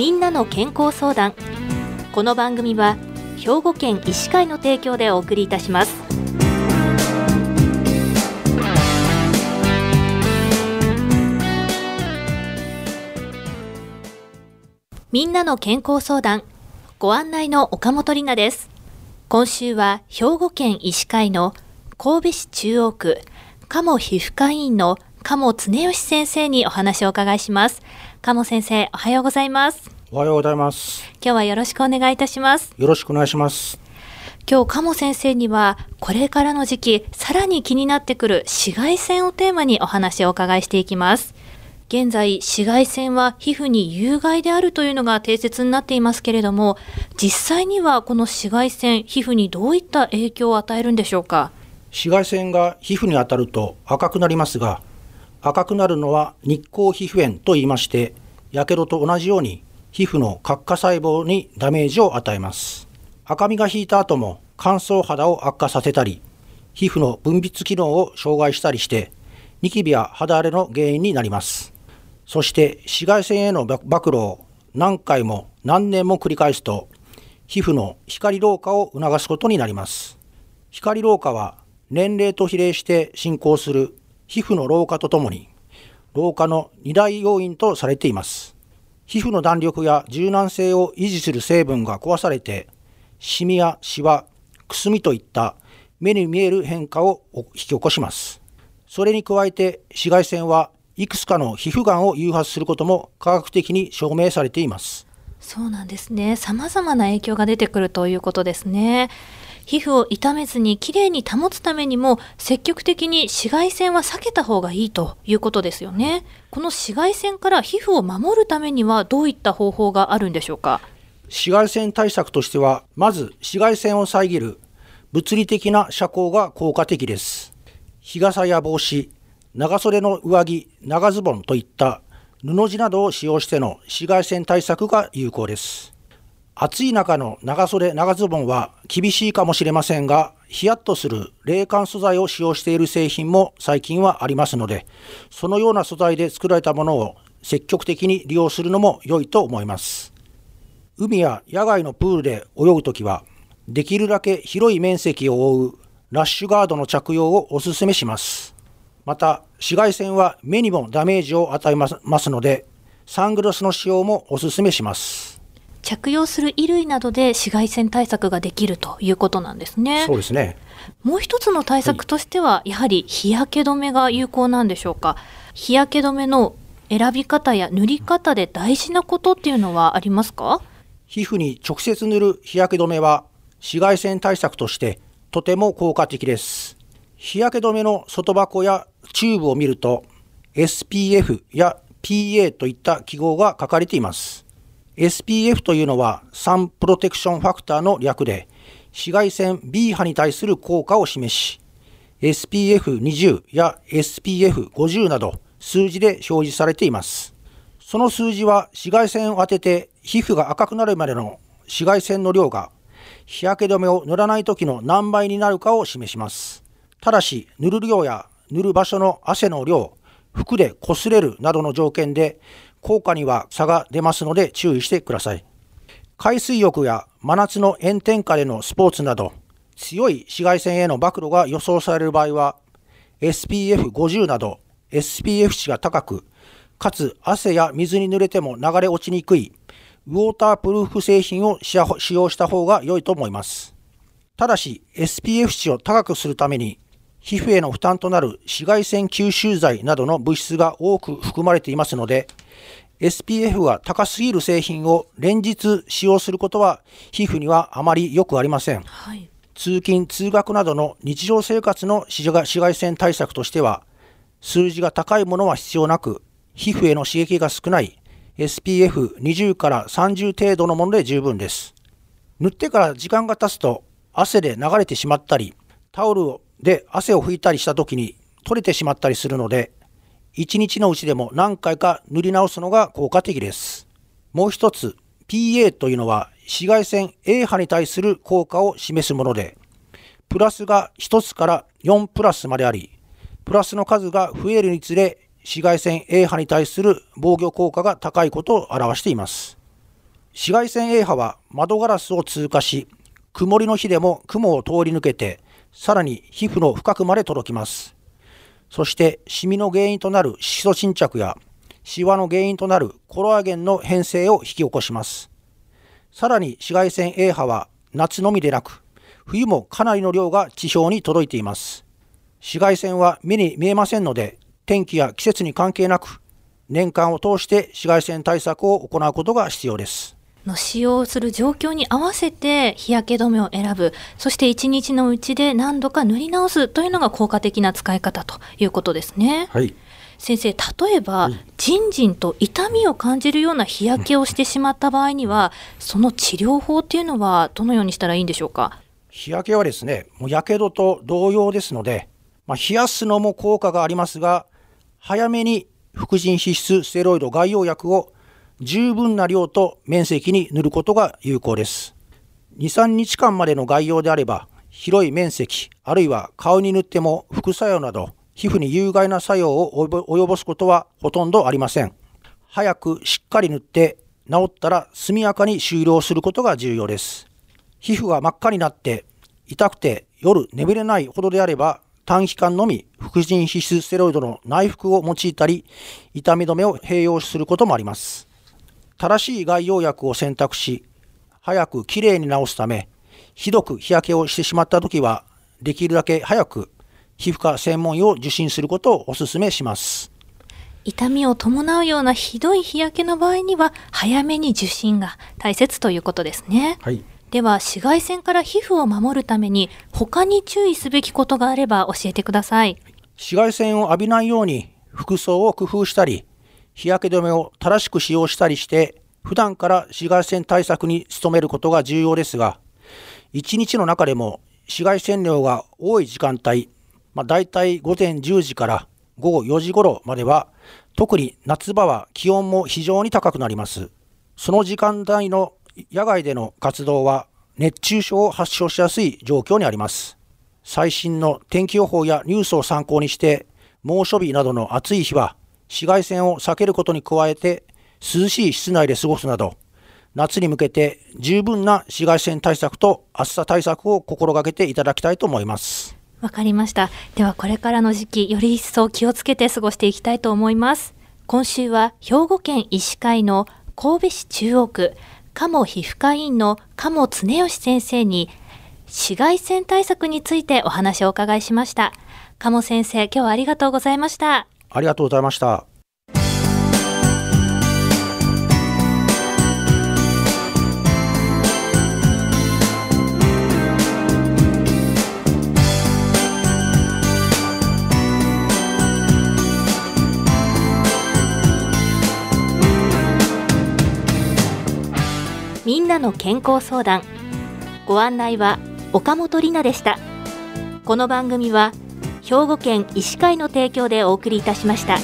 みんなの健康相談。この番組は兵庫県医師会の提供でお送りいたします。みんなの健康相談。ご案内の岡本里奈です。今週は兵庫県医師会の神戸市中央区鴨皮膚科医院の鴨恒義先生にお話をお伺いします。鴨先生おはようございます。おはようございます。今日はよろしくお願いいたします。よろしくお願いします。今日鴨先生にはこれからの時期さらに気になってくる紫外線をテーマにお話をお伺いしていきます。現在、紫外線は皮膚に有害であるというのが定説になっていますけれども、実際にはこの紫外線、皮膚にどういった影響を与えるんでしょうか？紫外線が皮膚に当たると赤くなりますが、赤くなるのは日光皮膚炎と言いまして、やけどと同じように皮膚の角化細胞にダメージを与えます。赤みが引いた後も乾燥肌を悪化させたり、皮膚の分泌機能を障害したりして、ニキビや肌荒れの原因になります。そして紫外線への暴露を何回も何年も繰り返すと皮膚の光老化を促すことになります光老化は年齢と比例して進行する皮膚の老化とともに老化の二大要因とされています。皮膚の弾力や柔軟性を維持する成分が壊されてシミやシワくすみといった目に見える変化を引き起こします。それに加えて紫外線はいくつかの皮膚がんを誘発することも科学的に証明されています。そうなんですね。様々な影響が出てくるということですね。皮膚を傷めずにきれいに保つためにも積極的に紫外線は避けた方がいいということですよね。この紫外線から皮膚を守るためにはどういった方法があるんでしょうか？紫外線対策としてはまず紫外線を遮る物理的な遮光が効果的です。日傘や帽子長袖の上着、長ズボンといった布地などを使用しての紫外線対策が有効です。暑い中の長袖、長ズボンは厳しいかもしれませんが、ヒヤッとする冷感素材を使用している製品も最近はありますので、そのような素材で作られたものを積極的に利用するのも良いと思います。海や野外のプールで泳ぐときは、できるだけ広い面積を覆うラッシュガードの着用をお勧めします。また紫外線は目にもダメージを与えますのでサングラスの使用もお勧めします着用する衣類などで紫外線対策ができるということなんですね。そうですね。もう一つの対策としては、はい、やはり日焼け止めが有効なんでしょうか。日焼け止めの選び方や塗り方で大事なことっていうのはありますか？皮膚に直接塗る日焼け止めは紫外線対策としてとても効果的です。日焼け止めの外箱やチューブを見ると SPF や PA といった記号が書かれています。SPF というのはサンプロテクションファクターの略で紫外線 B 波に対する効果を示し SPF20 や SPF50 など数字で表示されています。その数字は紫外線を当てて皮膚が赤くなるまでの紫外線の量が日焼け止めを塗らない時の何倍になるかを示します。ただし塗る量や塗る場所の汗の量、服で擦れるなどの条件で効果には差が出ますので注意してください。海水浴や真夏の炎天下でのスポーツなど強い紫外線への暴露が予想される場合は SPF50 など SPF 値が高くかつ汗や水に濡れても流れ落ちにくいウォータープルーフ製品を使用した方が良いと思います。ただし SPF 値を高くするために皮膚への負担となる紫外線吸収剤などの物質が多く含まれていますので SPF が高すぎる製品を連日使用することは皮膚にはあまり良くありません、はい、通勤通学などの日常生活の紫外線対策としては数字が高いものは必要なく皮膚への刺激が少ない SPF20 から30程度のもので十分です。塗ってから時間が経つと汗で流れてしまったりタオルをで汗を拭いたりした時に取れてしまったりするので1日のうちでも何回か塗り直すのが効果的です。もう一つ PA というのは紫外線 A 波に対する効果を示すものでプラスが1つから4プラスまでありプラスの数が増えるにつれ紫外線 A 波に対する防御効果が高いことを表しています。紫外線 A 波は窓ガラスを通過し、曇りの日でも雲を通り抜けて、さらに皮膚の深くまで届きます。そしてシミの原因となる色素沈着やシワの原因となるコラーゲンの変性を引き起こします。さらに紫外線 A 波は夏のみでなく、冬もかなりの量が地表に届いています。紫外線は目に見えませんので、天気や季節に関係なく、年間を通して紫外線対策を行うことが必要です。の使用する状況に合わせて日焼け止めを選ぶ。そして1日のうちで何度か塗り直すというのが効果的な使い方ということですね。はい。先生例えば、じん。じんと痛みを感じるような日焼けをしてしまった場合にはその治療法っていうのはどのようにしたらいいんでしょうか？日焼けはですねもうやけどと同様ですので、まあ、冷やすのも効果がありますが早めに副腎皮質ステロイド外用薬を十分な量と面積に塗ることが有効です。2、3日間までの外用であれば、広い面積、あるいは顔に塗っても副作用など、皮膚に有害な作用を及ぼすことはほとんどありません。早くしっかり塗って治ったら速やかに終了することが重要です。皮膚が真っ赤になって痛くて夜眠れないほどであれば短期間のみ副腎皮質ステロイドの内服を用いたり痛み止めを併用することもあります。正しい外用薬を選択し、早くきれいに治すため、ひどく日焼けをしてしまった時は、できるだけ早く皮膚科専門医を受診することをお勧めします。痛みを伴うようなひどい日焼けの場合には、早めに受診が大切ということですね。はい。では、紫外線から皮膚を守るために、他に注意すべきことがあれば教えてください。紫外線を浴びないように服装を工夫したり、日焼け止めを正しく使用したりして、普段から紫外線対策に努めることが重要ですが、1日の中でも紫外線量が多い時間帯、まあ、大体午前10時から午後4時頃までは、特に夏場は気温も非常に高くなります。その時間帯の野外での活動は熱中症を発症しやすい状況にあります。最新の天気予報やニュースを参考にして、猛暑日などの暑い日は紫外線を避けることに加えて涼しい室内で過ごすなど夏に向けて十分な紫外線対策と暑さ対策を心がけていただきたいと思います。わかりました。ではこれからの時期より一層気をつけて過ごしていきたいと思います。今週は兵庫県医師会の神戸市中央区鴨皮膚科医院の鴨恒義先生に紫外線対策についてお話をお伺いしました。鴨先生、今日はありがとうございました。ありがとうございました。みんなの健康相談ご案内は岡本里奈でしたこの番組は兵庫県医師会の提供でお送りいたしました。